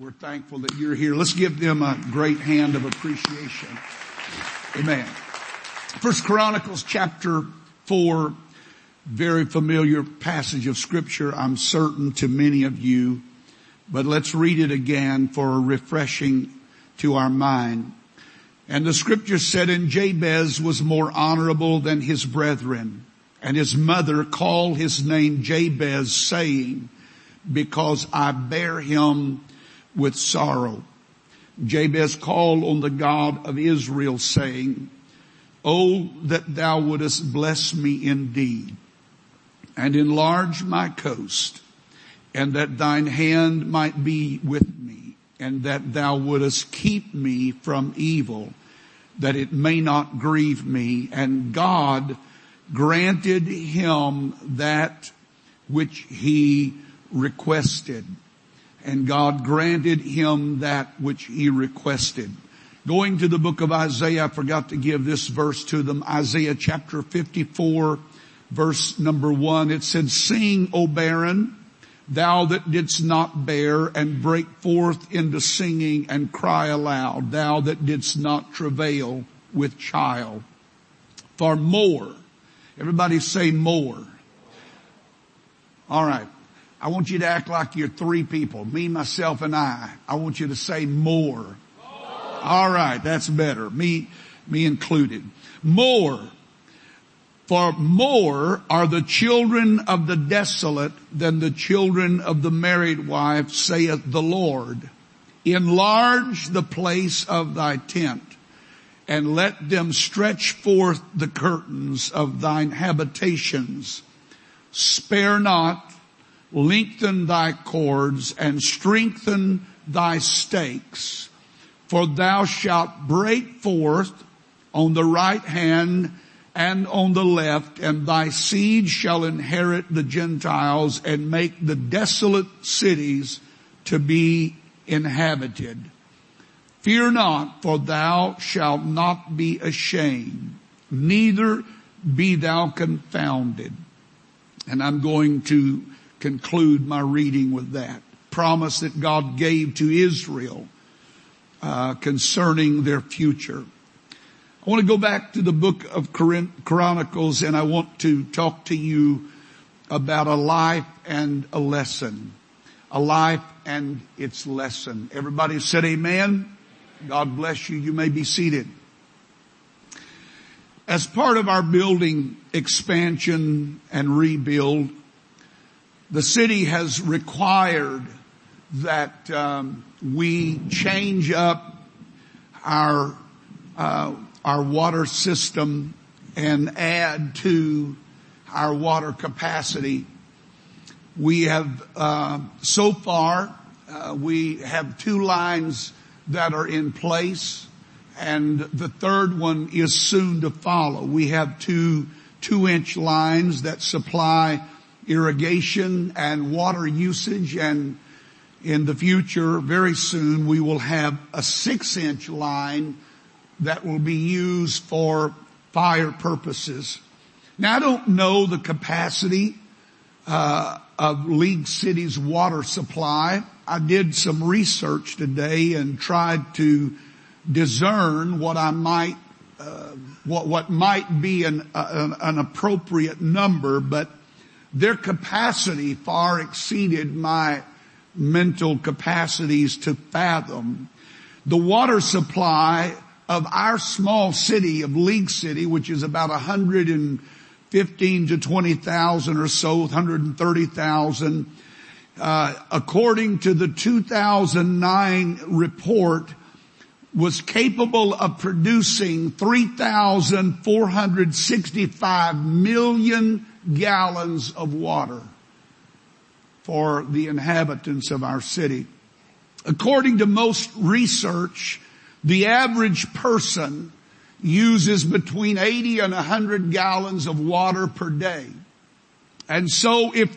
We're thankful that you're here. Let's give them a great hand of appreciation. Amen. First Chronicles chapter four, very familiar passage of scripture, I'm certain to many of you, but let's read it again for a refreshing to our mind. And the scripture said, and Jabez was more honorable than his brethren. And his mother called his name Jabez saying, because I bear him with sorrow. Jabez called on the God of Israel saying, Oh, that thou wouldest bless me indeed and enlarge my coast and that thine hand might be with me and that thou wouldest keep me from evil that it may not grieve me. And God granted him that which he requested. And God granted him that which he requested. Going to the book of Isaiah, I forgot to give this verse to them. Isaiah chapter 54 verse number one. It said, sing, O barren, thou that didst not bear and break forth into singing and cry aloud, thou that didst not travail with child. For more, everybody say more. All right. I want you to act like you're three people, me, myself, and I. I want you to say more. All right, that's better. Me, me included. More for more are the children of the desolate than the children of the married wife, saith the Lord. Enlarge the place of thy tent and let them stretch forth the curtains of thine habitations. Spare not, lengthen thy cords and strengthen thy stakes, for thou shalt break forth on the right hand and on the left, and thy seed shall inherit the Gentiles and make the desolate cities to be inhabited. Fear not, for thou shalt not be ashamed, neither be thou confounded. And I'm going to conclude my reading with that promise that God gave to Israel uh, concerning their future. I want to go back to the book of Chronicles and I want to talk to you about a life and a lesson. A life and its lesson. Everybody said amen. God bless you. You may be seated. As part of our building expansion and rebuild, the city has required that um, we change up our uh, our water system and add to our water capacity. We have uh, so far uh, we have two lines that are in place, and the third one is soon to follow. We have two two-inch lines that supply irrigation and water usage, and in the future, very soon, we will have a six-inch line that will be used for fire purposes. Now I don't know the capacity uh, of League City's water supply. I did some research today and tried to discern what I might, uh, what what might be an, uh, an appropriate number, but their capacity far exceeded my mental capacities to fathom. The water supply of our small city of League City, which is about 115 to 20,000 or so, 130,000, uh, according to the 2009 report, was capable of producing 3,465 million gallons of water for the inhabitants of our city. According to most research, the average person uses between 80 and 100 gallons of water per day. And so if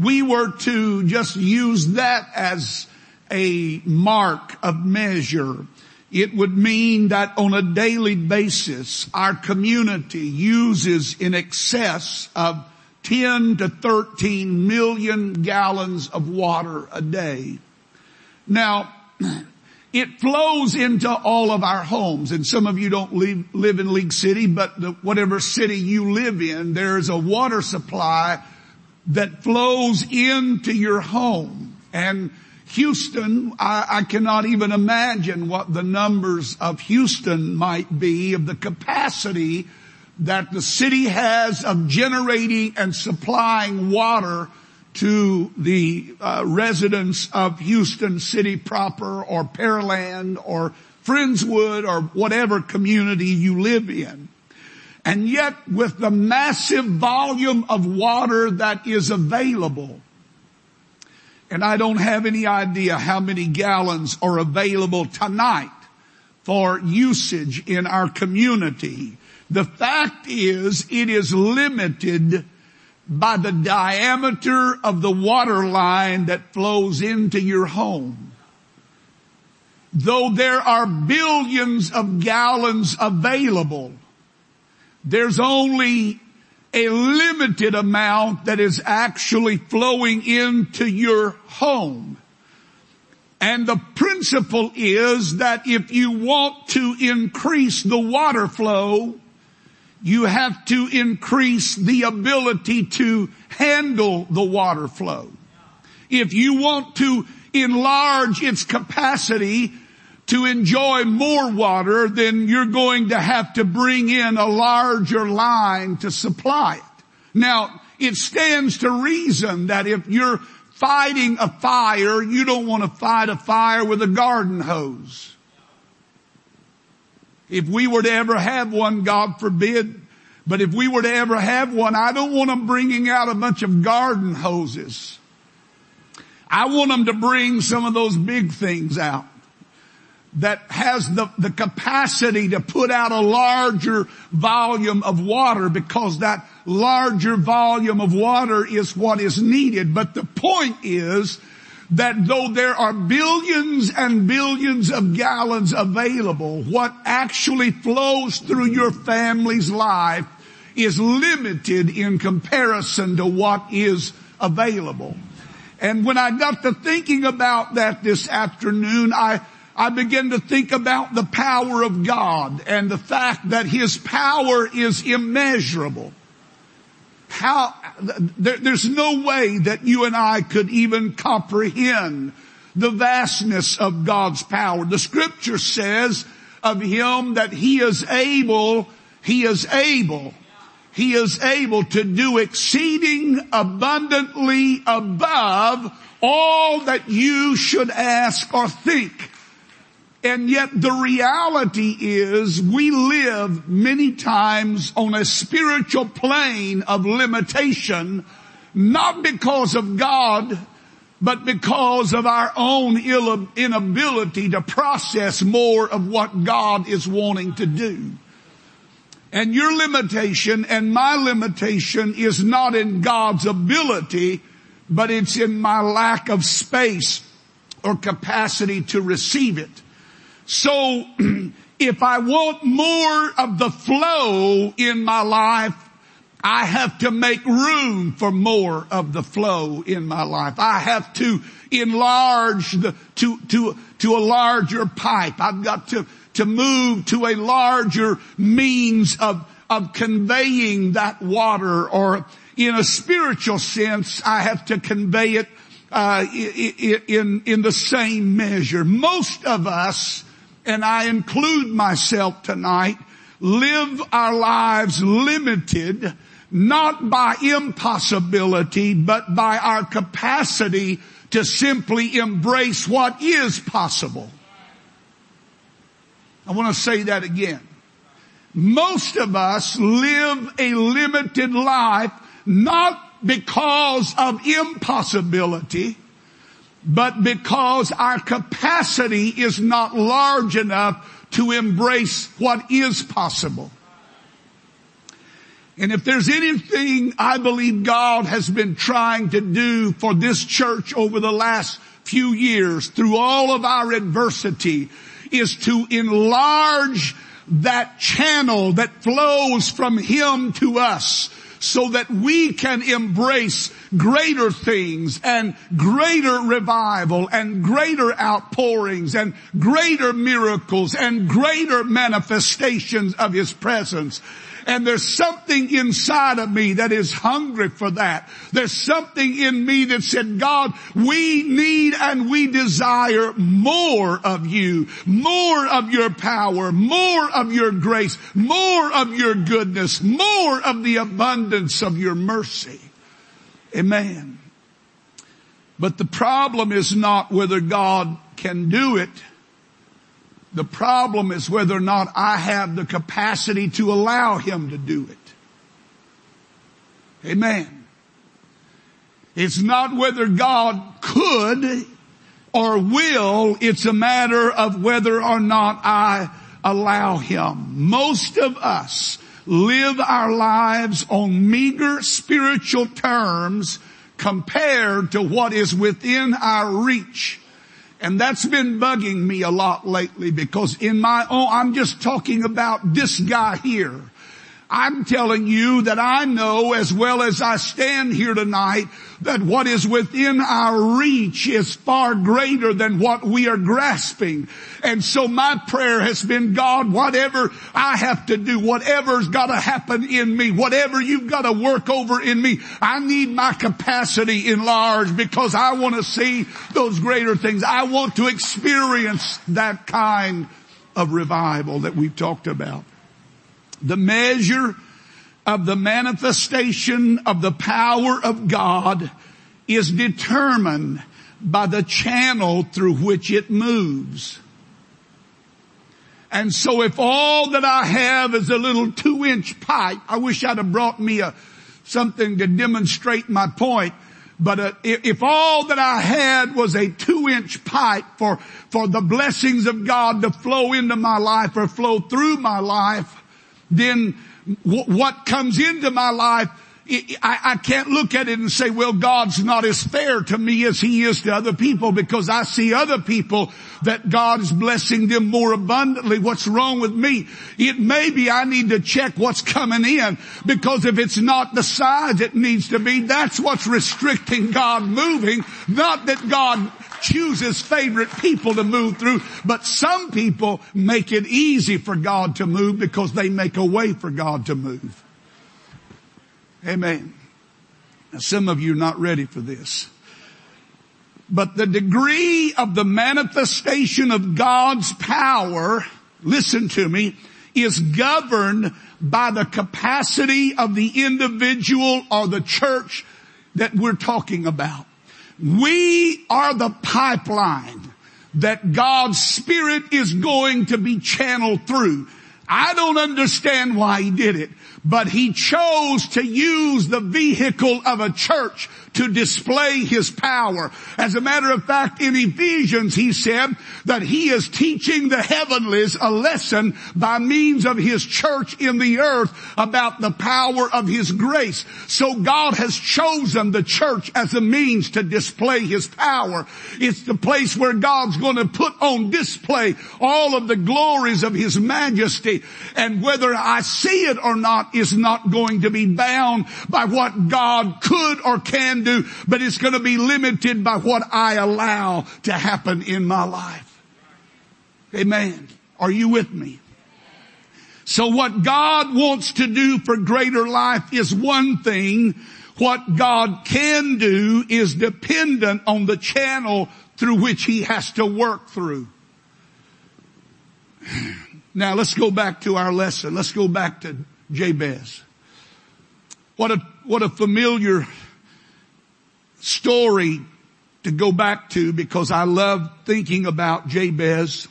we were to just use that as a mark of measure, it would mean that on a daily basis, our community uses in excess of 10 to 13 million gallons of water a day. Now, it flows into all of our homes. And some of you don't live, live in League City, but the, whatever city you live in, there's a water supply that flows into your home. And Houston, I, I, cannot even imagine what the numbers of Houston might be of the capacity that the city has of generating and supplying water to the uh, residents of Houston City proper or Pearland or Friendswood or whatever community you live in. And yet with the massive volume of water that is available, and I don't have any idea how many gallons are available tonight for usage in our community. The fact is it is limited by the diameter of the water line that flows into your home. Though there are billions of gallons available, there's only a limited amount that is actually flowing into your home. And the principle is that if you want to increase the water flow, you have to increase the ability to handle the water flow. If you want to enlarge its capacity to enjoy more water, then you're going to have to bring in a larger line to supply it. Now, it stands to reason that if you're fighting a fire, you don't want to fight a fire with a garden hose. If we were to ever have one, God forbid, but if we were to ever have one, I don't want them bringing out a bunch of garden hoses. I want them to bring some of those big things out that has the, the capacity to put out a larger volume of water because that larger volume of water is what is needed. But the point is, that though there are billions and billions of gallons available, what actually flows through your family's life is limited in comparison to what is available. And when I got to thinking about that this afternoon, I, I begin to think about the power of God and the fact that His power is immeasurable. How, there, there's no way that you and I could even comprehend the vastness of God's power. The scripture says of Him that He is able, He is able, He is able to do exceeding abundantly above all that you should ask or think. And yet the reality is we live many times on a spiritual plane of limitation, not because of God, but because of our own inability to process more of what God is wanting to do. And your limitation and my limitation is not in God's ability, but it's in my lack of space or capacity to receive it. So if I want more of the flow in my life, I have to make room for more of the flow in my life. I have to enlarge the, to, to, to a larger pipe. I've got to, to move to a larger means of, of conveying that water or in a spiritual sense, I have to convey it, uh, in, in the same measure. Most of us and I include myself tonight, live our lives limited not by impossibility, but by our capacity to simply embrace what is possible. I want to say that again. Most of us live a limited life not because of impossibility, but because our capacity is not large enough to embrace what is possible. And if there's anything I believe God has been trying to do for this church over the last few years through all of our adversity is to enlarge that channel that flows from Him to us so that we can embrace greater things and greater revival and greater outpourings and greater miracles and greater manifestations of His presence. And there's something inside of me that is hungry for that. There's something in me that said, God, we need and we desire more of you, more of your power, more of your grace, more of your goodness, more of the abundance of your mercy. Amen. But the problem is not whether God can do it. The problem is whether or not I have the capacity to allow Him to do it. Amen. It's not whether God could or will, it's a matter of whether or not I allow Him. Most of us live our lives on meager spiritual terms compared to what is within our reach. And that's been bugging me a lot lately because in my own, I'm just talking about this guy here. I'm telling you that I know as well as I stand here tonight that what is within our reach is far greater than what we are grasping. And so my prayer has been, God, whatever I have to do, whatever's gotta happen in me, whatever you've gotta work over in me, I need my capacity enlarged because I want to see those greater things. I want to experience that kind of revival that we've talked about. The measure of the manifestation of the power of God is determined by the channel through which it moves. And so if all that I have is a little two inch pipe, I wish I'd have brought me a, something to demonstrate my point. But uh, if all that I had was a two inch pipe for, for the blessings of God to flow into my life or flow through my life, then what comes into my life I, can't look at it and say, well, God's not as fair to me as he is to other people because I see other people that God is blessing them more abundantly. What's wrong with me? It may be I need to check what's coming in because if it's not the size it needs to be, that's what's restricting God moving. Not that God chooses favorite people to move through, but some people make it easy for God to move because they make a way for God to move. Amen. Now some of you are not ready for this. But the degree of the manifestation of God's power, listen to me, is governed by the capacity of the individual or the church that we're talking about. We are the pipeline that God's Spirit is going to be channeled through. I don't understand why He did it but he chose to use the vehicle of a church to display his power. As a matter of fact, in Ephesians, he said that he is teaching the heavenlies a lesson by means of his church in the earth about the power of his grace. So God has chosen the church as a means to display his power. It's the place where God's going to put on display all of the glories of his majesty. And whether I see it or not is not going to be bound by what God could or can do, but it's going to be limited by what I allow to happen in my life. Amen. Are you with me? So what God wants to do for greater life is one thing. What God can do is dependent on the channel through which he has to work through. Now let's go back to our lesson. Let's go back to Jabez. What a, what a familiar story to go back to because I love thinking about Jabez.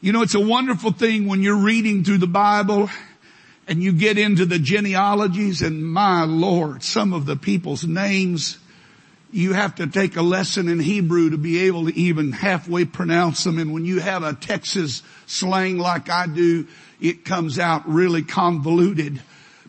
You know, it's a wonderful thing when you're reading through the Bible and you get into the genealogies and my Lord, some of the people's names, you have to take a lesson in Hebrew to be able to even halfway pronounce them. And when you have a Texas slang like I do, it comes out really convoluted.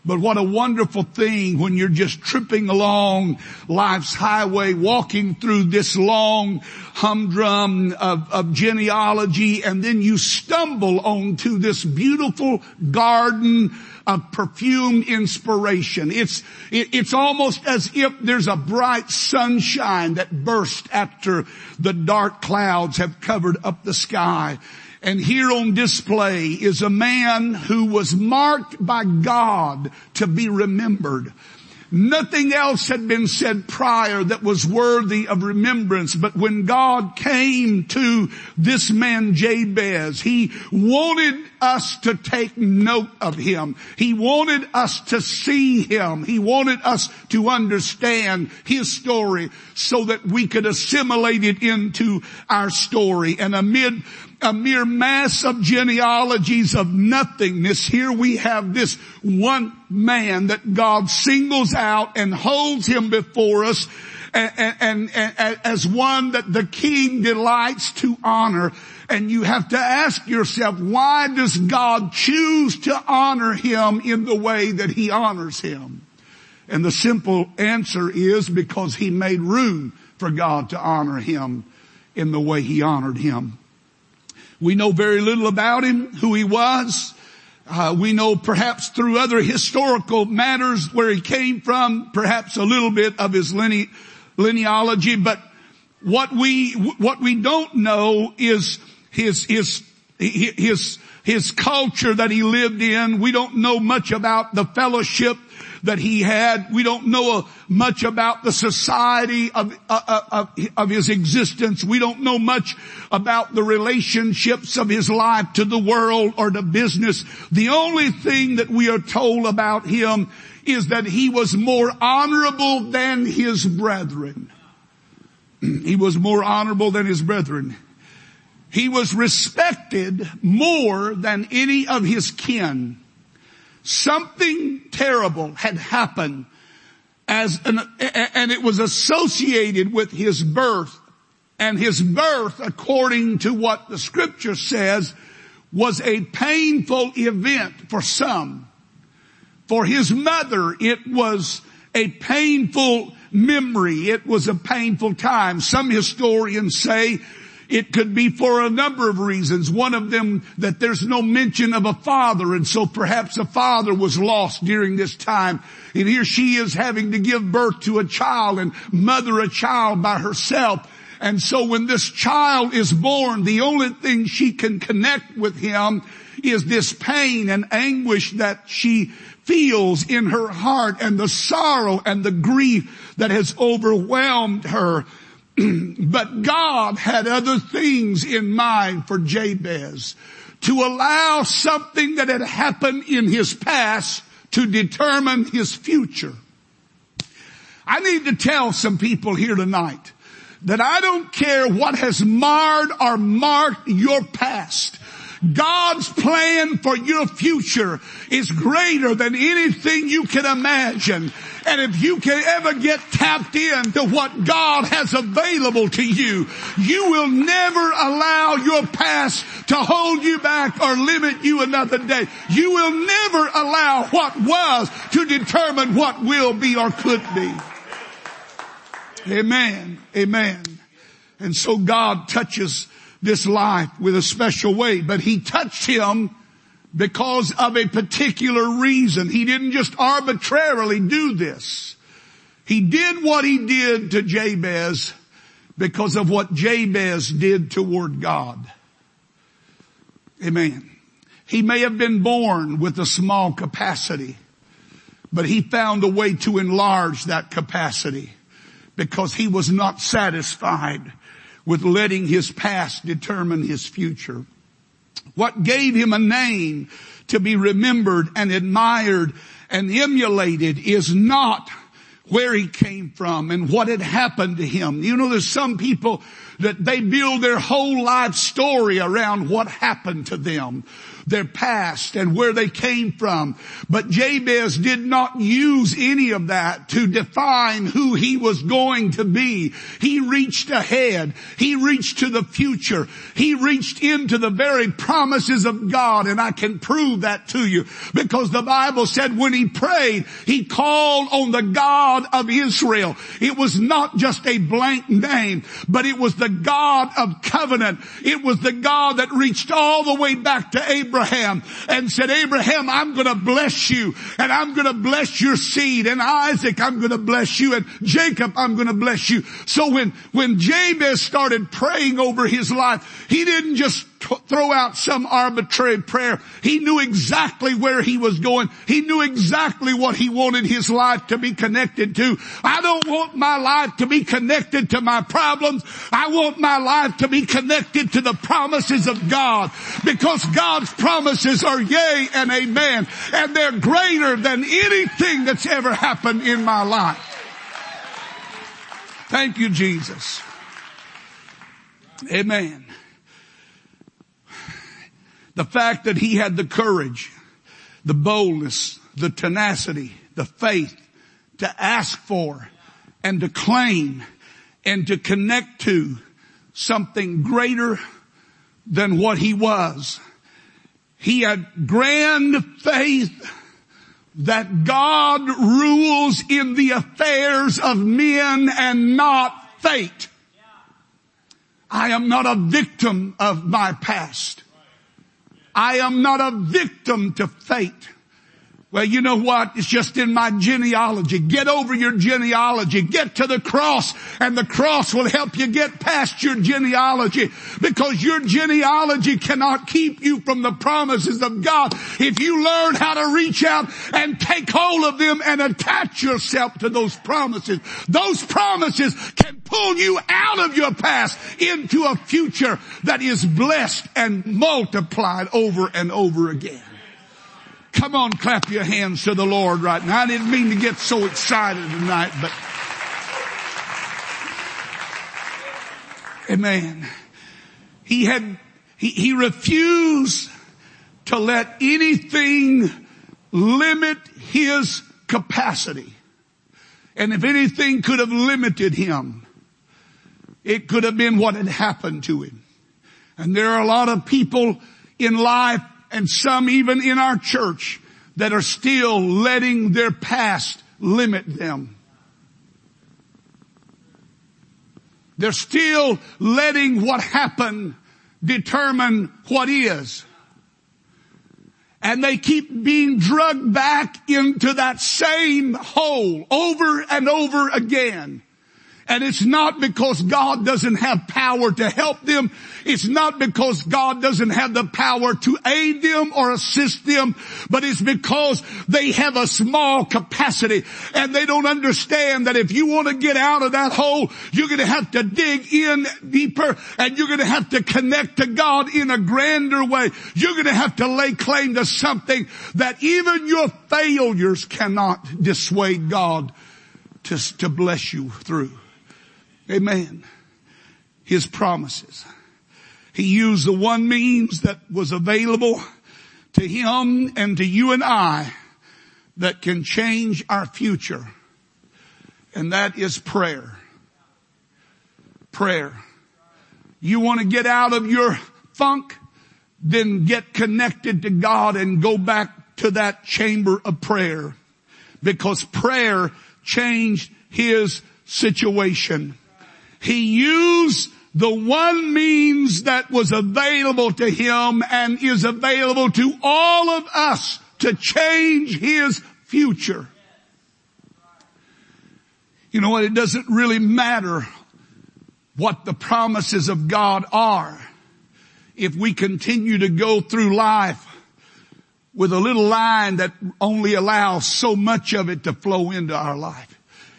But what a wonderful thing when you're just tripping along life's highway, walking through this long humdrum of, of genealogy, and then you stumble onto this beautiful garden of perfumed inspiration. It's, it, it's almost as if there's a bright sunshine that bursts after the dark clouds have covered up the sky. And here on display is a man who was marked by God to be remembered. Nothing else had been said prior that was worthy of remembrance, but when God came to this man Jabez, he wanted us to take note of him. He wanted us to see him. He wanted us to understand his story so that we could assimilate it into our story. And amid a mere mass of genealogies of nothingness. Here we have this one man that God singles out and holds him before us and, and, and, as one that the king delights to honor. And you have to ask yourself, why does God choose to honor him in the way that he honors him? And the simple answer is because he made room for God to honor him in the way he honored him. We know very little about him, who he was. Uh, we know perhaps through other historical matters where he came from, perhaps a little bit of his line- linealogy, but what we, what we don't know is his, his, his, his culture that he lived in. We don't know much about the fellowship that he had. We don't know much about the society of, uh, uh, of, of his existence. We don't know much about the relationships of his life to the world or to business. The only thing that we are told about him is that he was more honorable than his brethren. he was more honorable than his brethren. He was respected more than any of his kin. Something terrible had happened as an, and it was associated with his birth. And his birth, according to what the scripture says, was a painful event for some. For his mother, it was a painful memory. It was a painful time. Some historians say it could be for a number of reasons. One of them that there's no mention of a father and so perhaps a father was lost during this time. And here she is having to give birth to a child and mother a child by herself. And so when this child is born, the only thing she can connect with him is this pain and anguish that she feels in her heart and the sorrow and the grief that has overwhelmed her. but God had other things in mind for Jabez to allow something that had happened in his past to determine his future. I need to tell some people here tonight that I don't care what has marred or marked your past. God's plan for your future is greater than anything you can imagine. And if you can ever get tapped into what God has available to you, you will never allow your past to hold you back or limit you another day. You will never allow what was to determine what will be or could be. Amen. Amen. And so God touches this life with a special way, but he touched him because of a particular reason. He didn't just arbitrarily do this. He did what he did to Jabez because of what Jabez did toward God. Amen. He may have been born with a small capacity, but he found a way to enlarge that capacity because he was not satisfied with letting his past determine his future. What gave him a name to be remembered and admired and emulated is not where he came from and what had happened to him. You know, there's some people that they build their whole life story around what happened to them. Their past and where they came from. But Jabez did not use any of that to define who he was going to be. He reached ahead. He reached to the future. He reached into the very promises of God and I can prove that to you because the Bible said when he prayed, he called on the God of Israel. It was not just a blank name, but it was the God of covenant. It was the God that reached all the way back to Abraham and said, Abraham, I'm going to bless you and I'm going to bless your seed and Isaac, I'm going to bless you and Jacob, I'm going to bless you. So when, when Jabez started praying over his life, he didn't just throw out some arbitrary prayer. He knew exactly where he was going. He knew exactly what he wanted his life to be connected to. I don't want my life to be connected to my problems. I want my life to be connected to the promises of God because God's promises are yea and amen and they're greater than anything that's ever happened in my life. Thank you, Jesus. Amen. The fact that he had the courage, the boldness, the tenacity, the faith to ask for and to claim and to connect to something greater than what he was. He had grand faith that God rules in the affairs of men and not fate. I am not a victim of my past. I am not a victim to fate. Well, you know what? It's just in my genealogy. Get over your genealogy. Get to the cross and the cross will help you get past your genealogy because your genealogy cannot keep you from the promises of God if you learn how to reach out and take hold of them and attach yourself to those promises. Those promises can pull you out of your past into a future that is blessed and multiplied over and over again. Come on, clap your hands to the Lord right now. I didn't mean to get so excited tonight, but Amen. He had, he, he refused to let anything limit his capacity. And if anything could have limited him, it could have been what had happened to him. And there are a lot of people in life and some even in our church that are still letting their past limit them. They're still letting what happened determine what is. And they keep being drugged back into that same hole over and over again. And it's not because God doesn't have power to help them. It's not because God doesn't have the power to aid them or assist them, but it's because they have a small capacity and they don't understand that if you want to get out of that hole, you're going to have to dig in deeper and you're going to have to connect to God in a grander way. You're going to have to lay claim to something that even your failures cannot dissuade God to, to bless you through. Amen. His promises. He used the one means that was available to him and to you and I that can change our future. And that is prayer. Prayer. You want to get out of your funk? Then get connected to God and go back to that chamber of prayer. Because prayer changed his situation. He used the one means that was available to him and is available to all of us to change his future. You know what? It doesn't really matter what the promises of God are if we continue to go through life with a little line that only allows so much of it to flow into our life.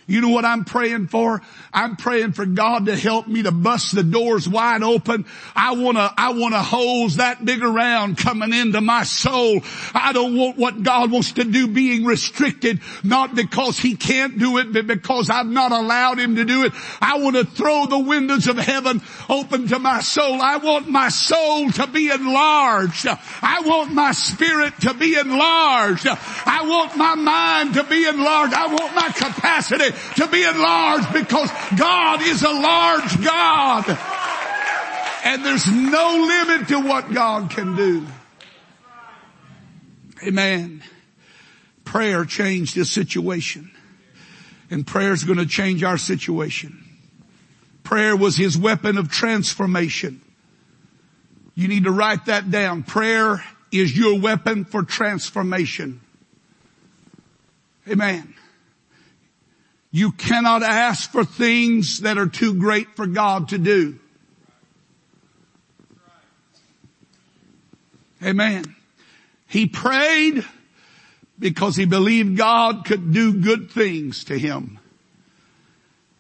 You know what I'm praying for? I'm praying for God to help me to bust the doors wide open. I wanna, I wanna hose that big around coming into my soul. I don't want what God wants to do being restricted, not because He can't do it, but because I've not allowed Him to do it. I want to throw the windows of heaven open to my soul. I want my soul to be enlarged. I want my spirit to be enlarged. I want my mind to be enlarged. I want my capacity to be enlarged because God is a large God. And there's no limit to what God can do. Amen. Prayer changed his situation. And prayer is going to change our situation. Prayer was his weapon of transformation. You need to write that down. Prayer is your weapon for transformation. Amen. You cannot ask for things that are too great for God to do. Amen. He prayed because he believed God could do good things to him.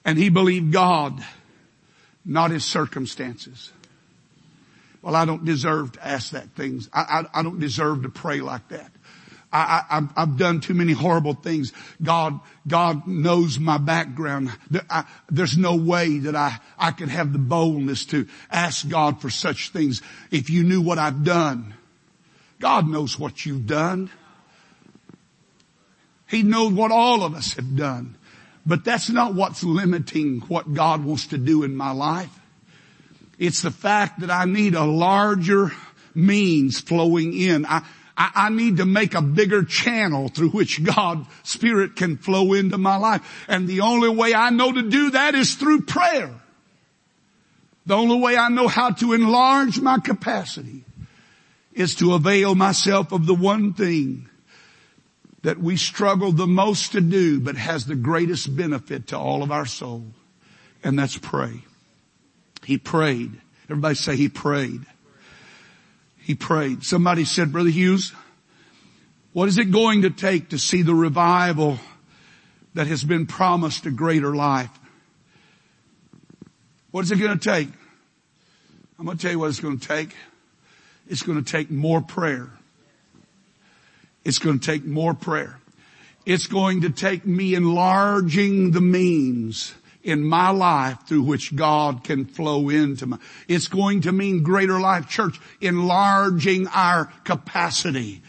And he believed God, not his circumstances. Well, I don't deserve to ask that things. I, I, I don't deserve to pray like that. I, have done too many horrible things. God, God knows my background. I, there's no way that I, I could have the boldness to ask God for such things. If you knew what I've done, God knows what you've done. He knows what all of us have done. But that's not what's limiting what God wants to do in my life. It's the fact that I need a larger means flowing in. I, I, I need to make a bigger channel through which God's Spirit can flow into my life. And the only way I know to do that is through prayer. The only way I know how to enlarge my capacity is to avail myself of the one thing that we struggle the most to do, but has the greatest benefit to all of our soul. And that's pray. He prayed. Everybody say he prayed. He prayed. Somebody said, Brother Hughes, what is it going to take to see the revival that has been promised a greater life? What is it going to take? I'm going to tell you what it's going to take. It's going to take more prayer. It's going to take more prayer. It's going to take me enlarging the means in my life through which God can flow into my, it's going to mean greater life. Church, enlarging our capacity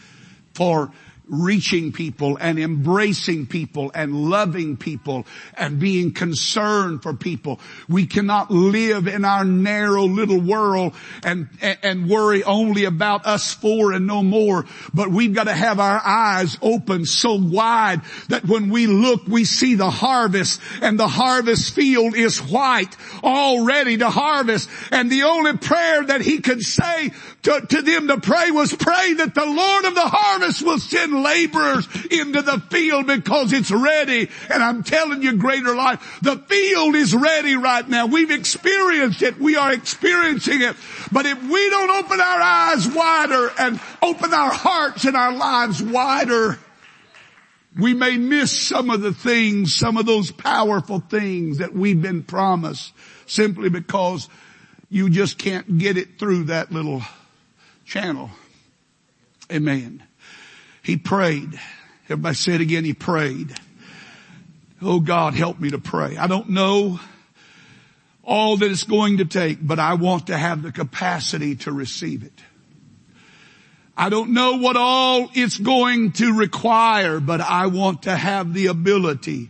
for reaching people and embracing people and loving people and being concerned for people. We cannot live in our narrow little world and, and worry only about us four and no more. But we've got to have our eyes open so wide that when we look, we see the harvest and the harvest field is white, all ready to harvest. And the only prayer that he could say to, to them to pray was pray that the Lord of the harvest will send laborers into the field because it's ready. And I'm telling you greater life, the field is ready right now. We've experienced it. We are experiencing it. But if we don't open our eyes wider and open our hearts and our lives wider, we may miss some of the things, some of those powerful things that we've been promised simply because you just can't get it through that little channel. Amen. He prayed. Everybody say it again. He prayed. Oh God, help me to pray. I don't know all that it's going to take, but I want to have the capacity to receive it. I don't know what all it's going to require, but I want to have the ability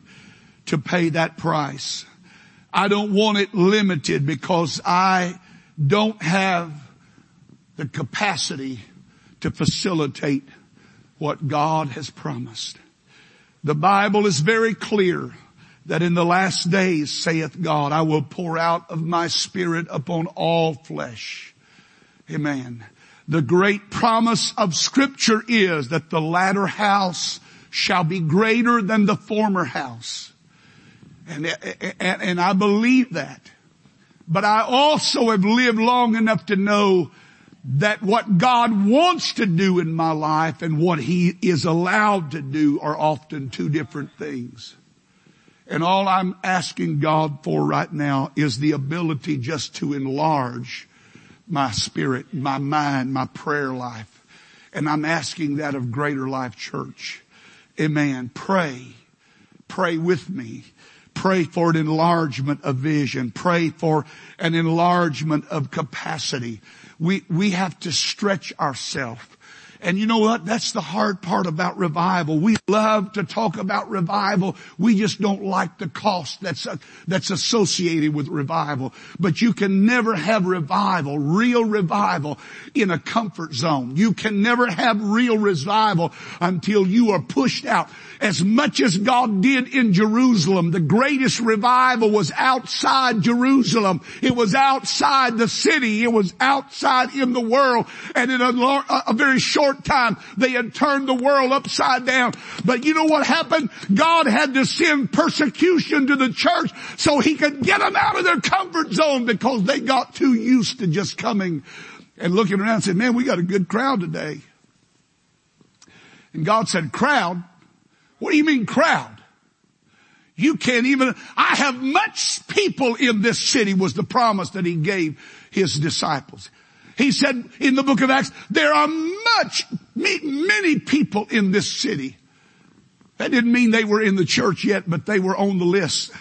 to pay that price. I don't want it limited because I don't have the capacity to facilitate what God has promised. The Bible is very clear that in the last days, saith God, I will pour out of my spirit upon all flesh. Amen. The great promise of scripture is that the latter house shall be greater than the former house. And, and, and I believe that. But I also have lived long enough to know that what God wants to do in my life and what He is allowed to do are often two different things. And all I'm asking God for right now is the ability just to enlarge my spirit, my mind, my prayer life. And I'm asking that of Greater Life Church. Amen. Pray. Pray with me. Pray for an enlargement of vision. Pray for an enlargement of capacity. We, we have to stretch ourselves. And you know what? That's the hard part about revival. We love to talk about revival. We just don't like the cost that's, uh, that's associated with revival. But you can never have revival, real revival in a comfort zone. You can never have real revival until you are pushed out. As much as God did in Jerusalem, the greatest revival was outside Jerusalem. It was outside the city. It was outside in the world. And in a, a very short short time, they had turned the world upside down. But you know what happened? God had to send persecution to the church so he could get them out of their comfort zone because they got too used to just coming and looking around and saying, man, we got a good crowd today. And God said, crowd? What do you mean crowd? You can't even, I have much people in this city was the promise that he gave his disciples. He said in the book of Acts, there are much, many people in this city. That didn't mean they were in the church yet, but they were on the list.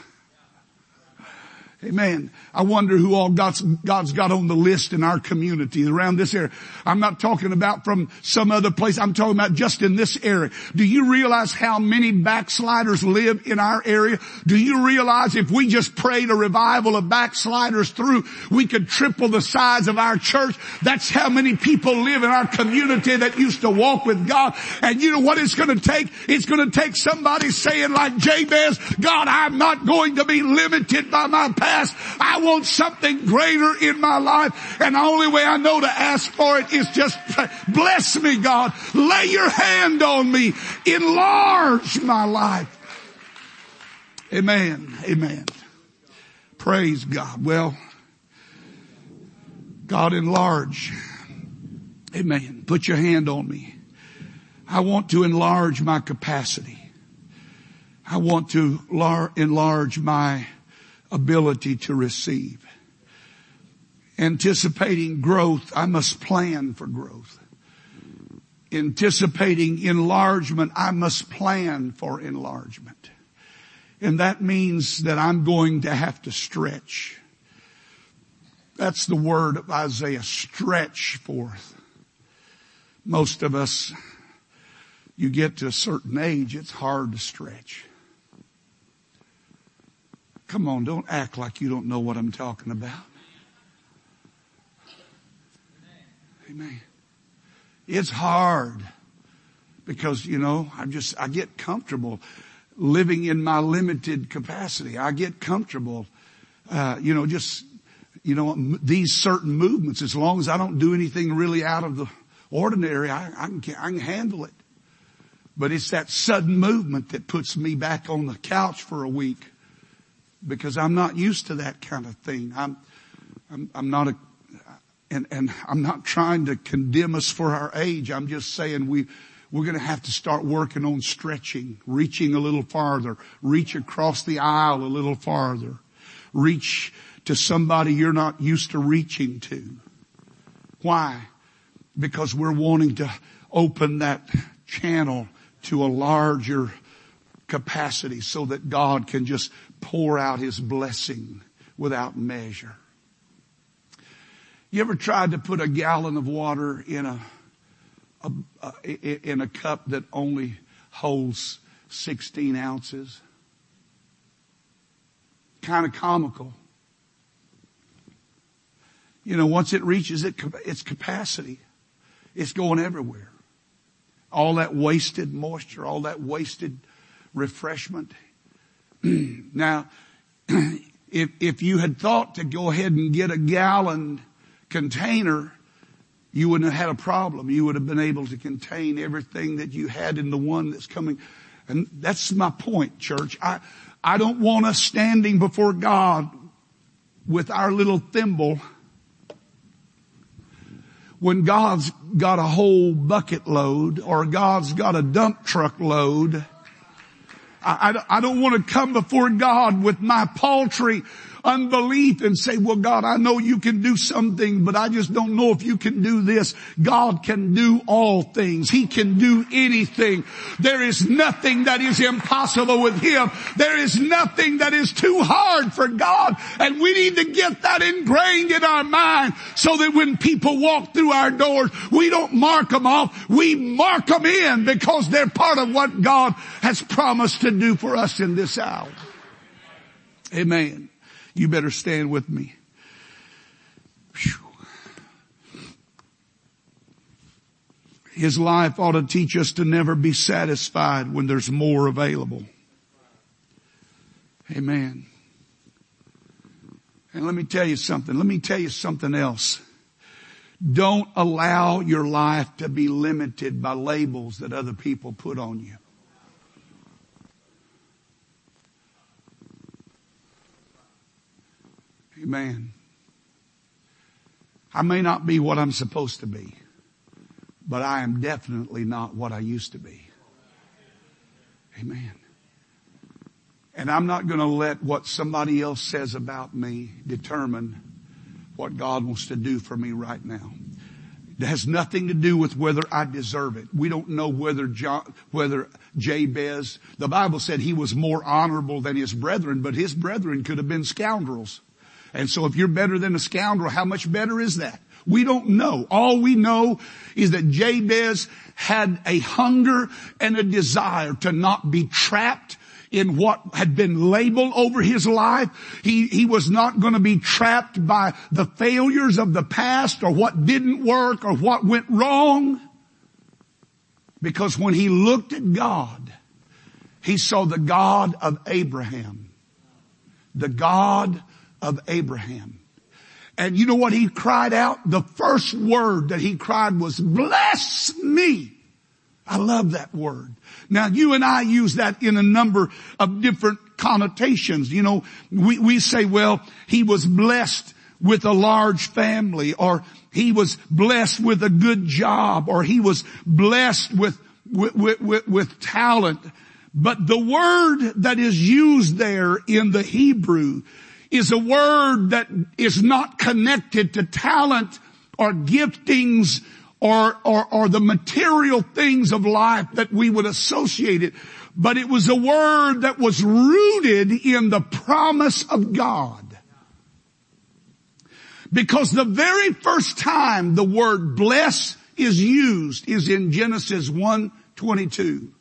Amen. I wonder who all God's, God's got on the list in our community around this area. I'm not talking about from some other place. I'm talking about just in this area. Do you realize how many backsliders live in our area? Do you realize if we just prayed a revival of backsliders through, we could triple the size of our church? That's how many people live in our community that used to walk with God. And you know what it's going to take? It's going to take somebody saying like Jabez, God, I'm not going to be limited by my past. I want something greater in my life. And the only way I know to ask for it is just bless me, God. Lay your hand on me. Enlarge my life. Amen. Amen. Praise God. Well, God enlarge. Amen. Put your hand on me. I want to enlarge my capacity. I want to enlarge my ability to receive. Anticipating growth, I must plan for growth. Anticipating enlargement, I must plan for enlargement. And that means that I'm going to have to stretch. That's the word of Isaiah, stretch forth. Most of us, you get to a certain age, it's hard to stretch. Come on, don't act like you don't know what I'm talking about. Amen. It's hard because, you know, I just, I get comfortable living in my limited capacity. I get comfortable, uh, you know, just, you know, these certain movements, as long as I don't do anything really out of the ordinary, I, I can, I can handle it. But it's that sudden movement that puts me back on the couch for a week because I'm not used to that kind of thing. I'm, I'm, I'm not a, and, and I'm not trying to condemn us for our age. I'm just saying we, we're going to have to start working on stretching, reaching a little farther, reach across the aisle a little farther, reach to somebody you're not used to reaching to. Why? Because we're wanting to open that channel to a larger capacity so that God can just pour out His blessing without measure. You ever tried to put a gallon of water in a, a, a in a cup that only holds 16 ounces? Kind of comical. You know, once it reaches its capacity, it's going everywhere. All that wasted moisture, all that wasted refreshment. now, if, if you had thought to go ahead and get a gallon container, you wouldn't have had a problem. You would have been able to contain everything that you had in the one that's coming. And that's my point, church. I, I don't want us standing before God with our little thimble when God's got a whole bucket load or God's got a dump truck load I, I, don't want to come before God with my paltry unbelief and say, well God, I know you can do something, but I just don't know if you can do this. God can do all things. He can do anything. There is nothing that is impossible with Him. There is nothing that is too hard for God. And we need to get that ingrained in our mind so that when people walk through our doors, we don't mark them off. We mark them in because they're part of what God has promised to do for us in this hour. Amen. You better stand with me. Whew. His life ought to teach us to never be satisfied when there's more available. Amen. And let me tell you something. Let me tell you something else. Don't allow your life to be limited by labels that other people put on you. Amen. I may not be what I'm supposed to be, but I am definitely not what I used to be. Amen. And I'm not going to let what somebody else says about me determine what God wants to do for me right now. It has nothing to do with whether I deserve it. We don't know whether John, whether Jabez, the Bible said he was more honorable than his brethren, but his brethren could have been scoundrels. And so if you're better than a scoundrel, how much better is that? We don't know. All we know is that Jabez had a hunger and a desire to not be trapped in what had been labeled over his life. He, he was not going to be trapped by the failures of the past or what didn't work or what went wrong. Because when he looked at God, he saw the God of Abraham, the God of Abraham. And you know what he cried out? The first word that he cried was, bless me. I love that word. Now you and I use that in a number of different connotations. You know, we, we say, well, he was blessed with a large family or he was blessed with a good job or he was blessed with, with, with, with talent. But the word that is used there in the Hebrew is a word that is not connected to talent or giftings or, or, or the material things of life that we would associate it. But it was a word that was rooted in the promise of God. Because the very first time the word bless is used is in Genesis 1 22.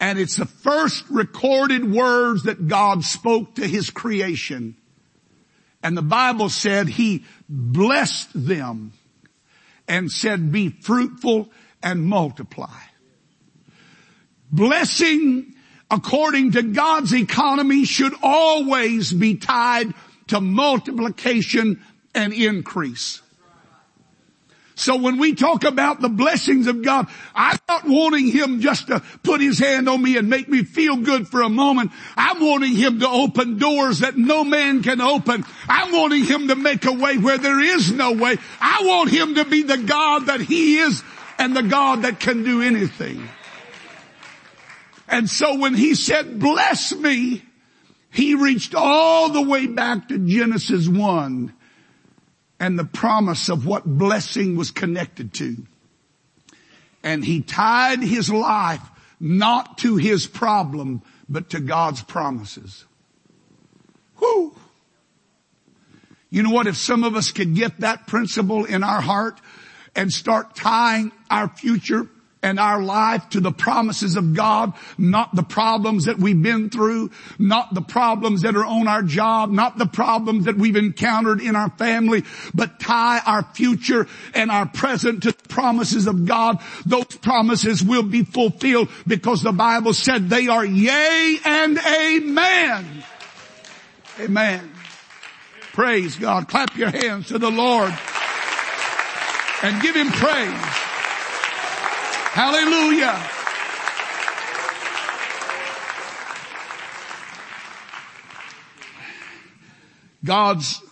And it's the first recorded words that God spoke to his creation. And the Bible said he blessed them and said, be fruitful and multiply. Blessing according to God's economy should always be tied to multiplication and increase. So when we talk about the blessings of God, I'm not wanting Him just to put His hand on me and make me feel good for a moment. I'm wanting Him to open doors that no man can open. I'm wanting Him to make a way where there is no way. I want Him to be the God that He is and the God that can do anything. And so when He said, bless me, He reached all the way back to Genesis 1 and the promise of what blessing was connected to. And he tied his life not to his problem, but to God's promises. Whoo! You know what? If some of us could get that principle in our heart and start tying our future and our life to the promises of God, not the problems that we've been through, not the problems that are on our job, not the problems that we've encountered in our family, but tie our future and our present to the promises of God. Those promises will be fulfilled because the Bible said they are yea and amen. Amen. Praise God. Clap your hands to the Lord and give him praise. Hallelujah. God's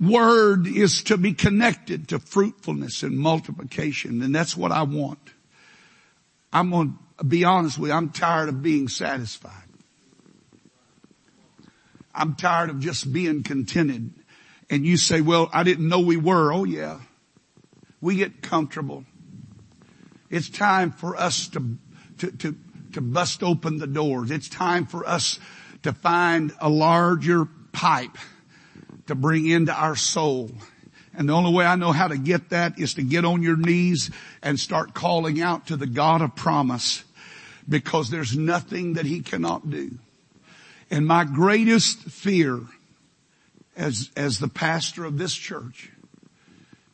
word is to be connected to fruitfulness and multiplication, and that's what I want. I'm going to be honest with you. I'm tired of being satisfied. I'm tired of just being contented. And you say, well, I didn't know we were. Oh yeah. We get comfortable. It's time for us to, to, to, to bust open the doors. It's time for us to find a larger pipe to bring into our soul. And the only way I know how to get that is to get on your knees and start calling out to the God of promise because there's nothing that he cannot do. And my greatest fear as, as the pastor of this church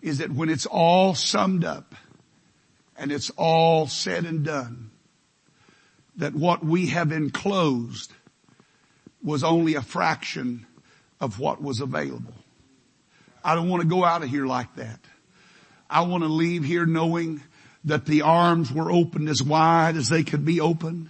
is that when it's all summed up and it's all said and done, that what we have enclosed was only a fraction of what was available. I don't want to go out of here like that. I want to leave here knowing that the arms were opened as wide as they could be opened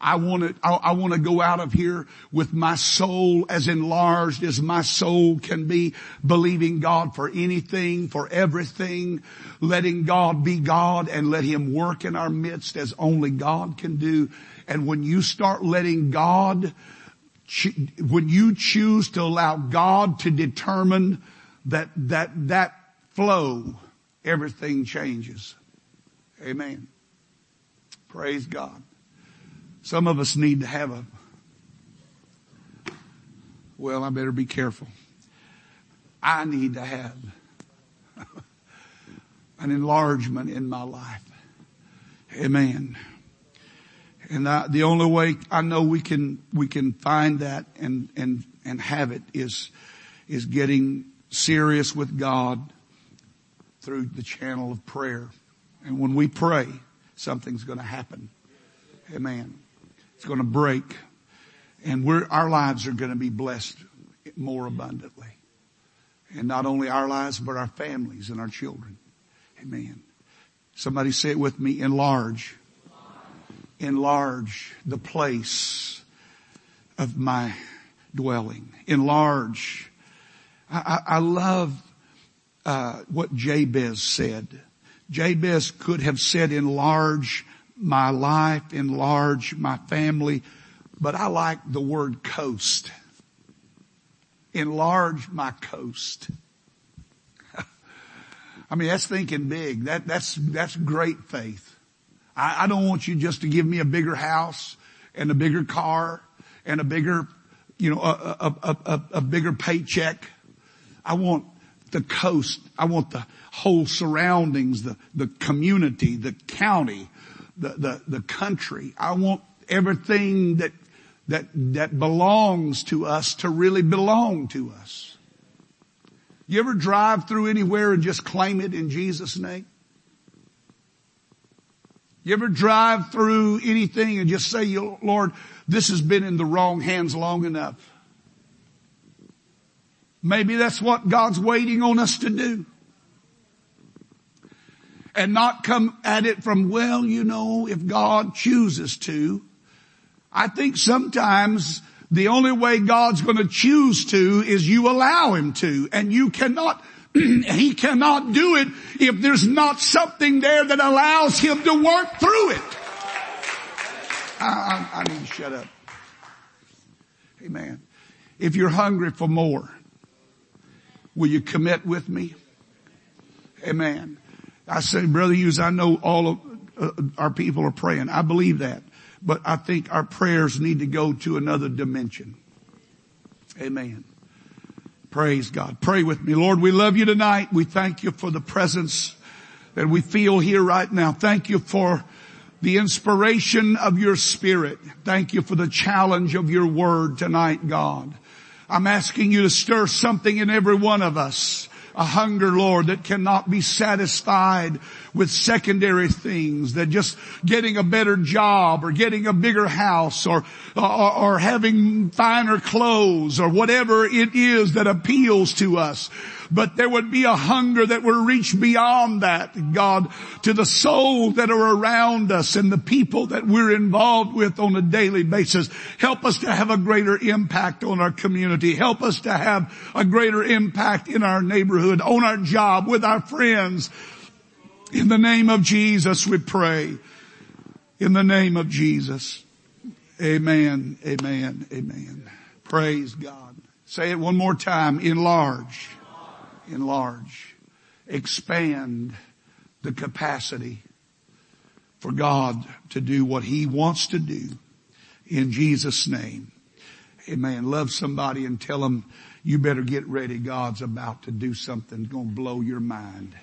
I want to, I, I want to go out of here with my soul as enlarged as my soul can be, believing God for anything, for everything, letting God be God and let Him work in our midst as only God can do. And when you start letting God, when you choose to allow God to determine that, that, that flow, everything changes. Amen. Praise God. Some of us need to have a, well, I better be careful. I need to have an enlargement in my life. Amen. And I, the only way I know we can, we can find that and, and, and have it is, is getting serious with God through the channel of prayer. And when we pray, something's going to happen. Amen. It's going to break and we're, our lives are going to be blessed more abundantly. And not only our lives, but our families and our children. Amen. Somebody say it with me, enlarge. Enlarge the place of my dwelling. Enlarge. I, I, I love uh, what Jabez said. Jabez could have said enlarge my life, enlarge my family, but I like the word coast. Enlarge my coast. I mean, that's thinking big. That, that's, that's great faith. I, I don't want you just to give me a bigger house and a bigger car and a bigger, you know, a, a, a, a bigger paycheck. I want the coast. I want the whole surroundings, the, the community, the county, the, the, the country. I want everything that, that, that belongs to us to really belong to us. You ever drive through anywhere and just claim it in Jesus' name? You ever drive through anything and just say, Lord, this has been in the wrong hands long enough? Maybe that's what God's waiting on us to do and not come at it from, well, you know, if God chooses to. I think sometimes the only way God's going to choose to is you allow him to and you cannot he cannot do it if there's not something there that allows him to work through it. I, I, I need to shut up. Amen. If you're hungry for more, will you commit with me? Amen. I say, Brother Hughes, I know all of uh, our people are praying. I believe that. But I think our prayers need to go to another dimension. Amen. Praise God. Pray with me. Lord, we love you tonight. We thank you for the presence that we feel here right now. Thank you for the inspiration of your spirit. Thank you for the challenge of your word tonight, God. I'm asking you to stir something in every one of us a hunger, Lord, that cannot be satisfied with secondary things, that just getting a better job or getting a bigger house or, or, or having finer clothes or whatever it is that appeals to us but there would be a hunger that would reach beyond that, God, to the souls that are around us and the people that we're involved with on a daily basis. Help us to have a greater impact on our community. Help us to have a greater impact in our neighborhood, on our job, with our friends. In the name of Jesus we pray. In the name of Jesus. Amen. Amen. Amen. Praise God. Say it one more time. Enlarge. Enlarge. Expand the capacity for God to do what He wants to do in Jesus name. Amen. Love somebody and tell them you better get ready. God's about to do something going to blow your mind.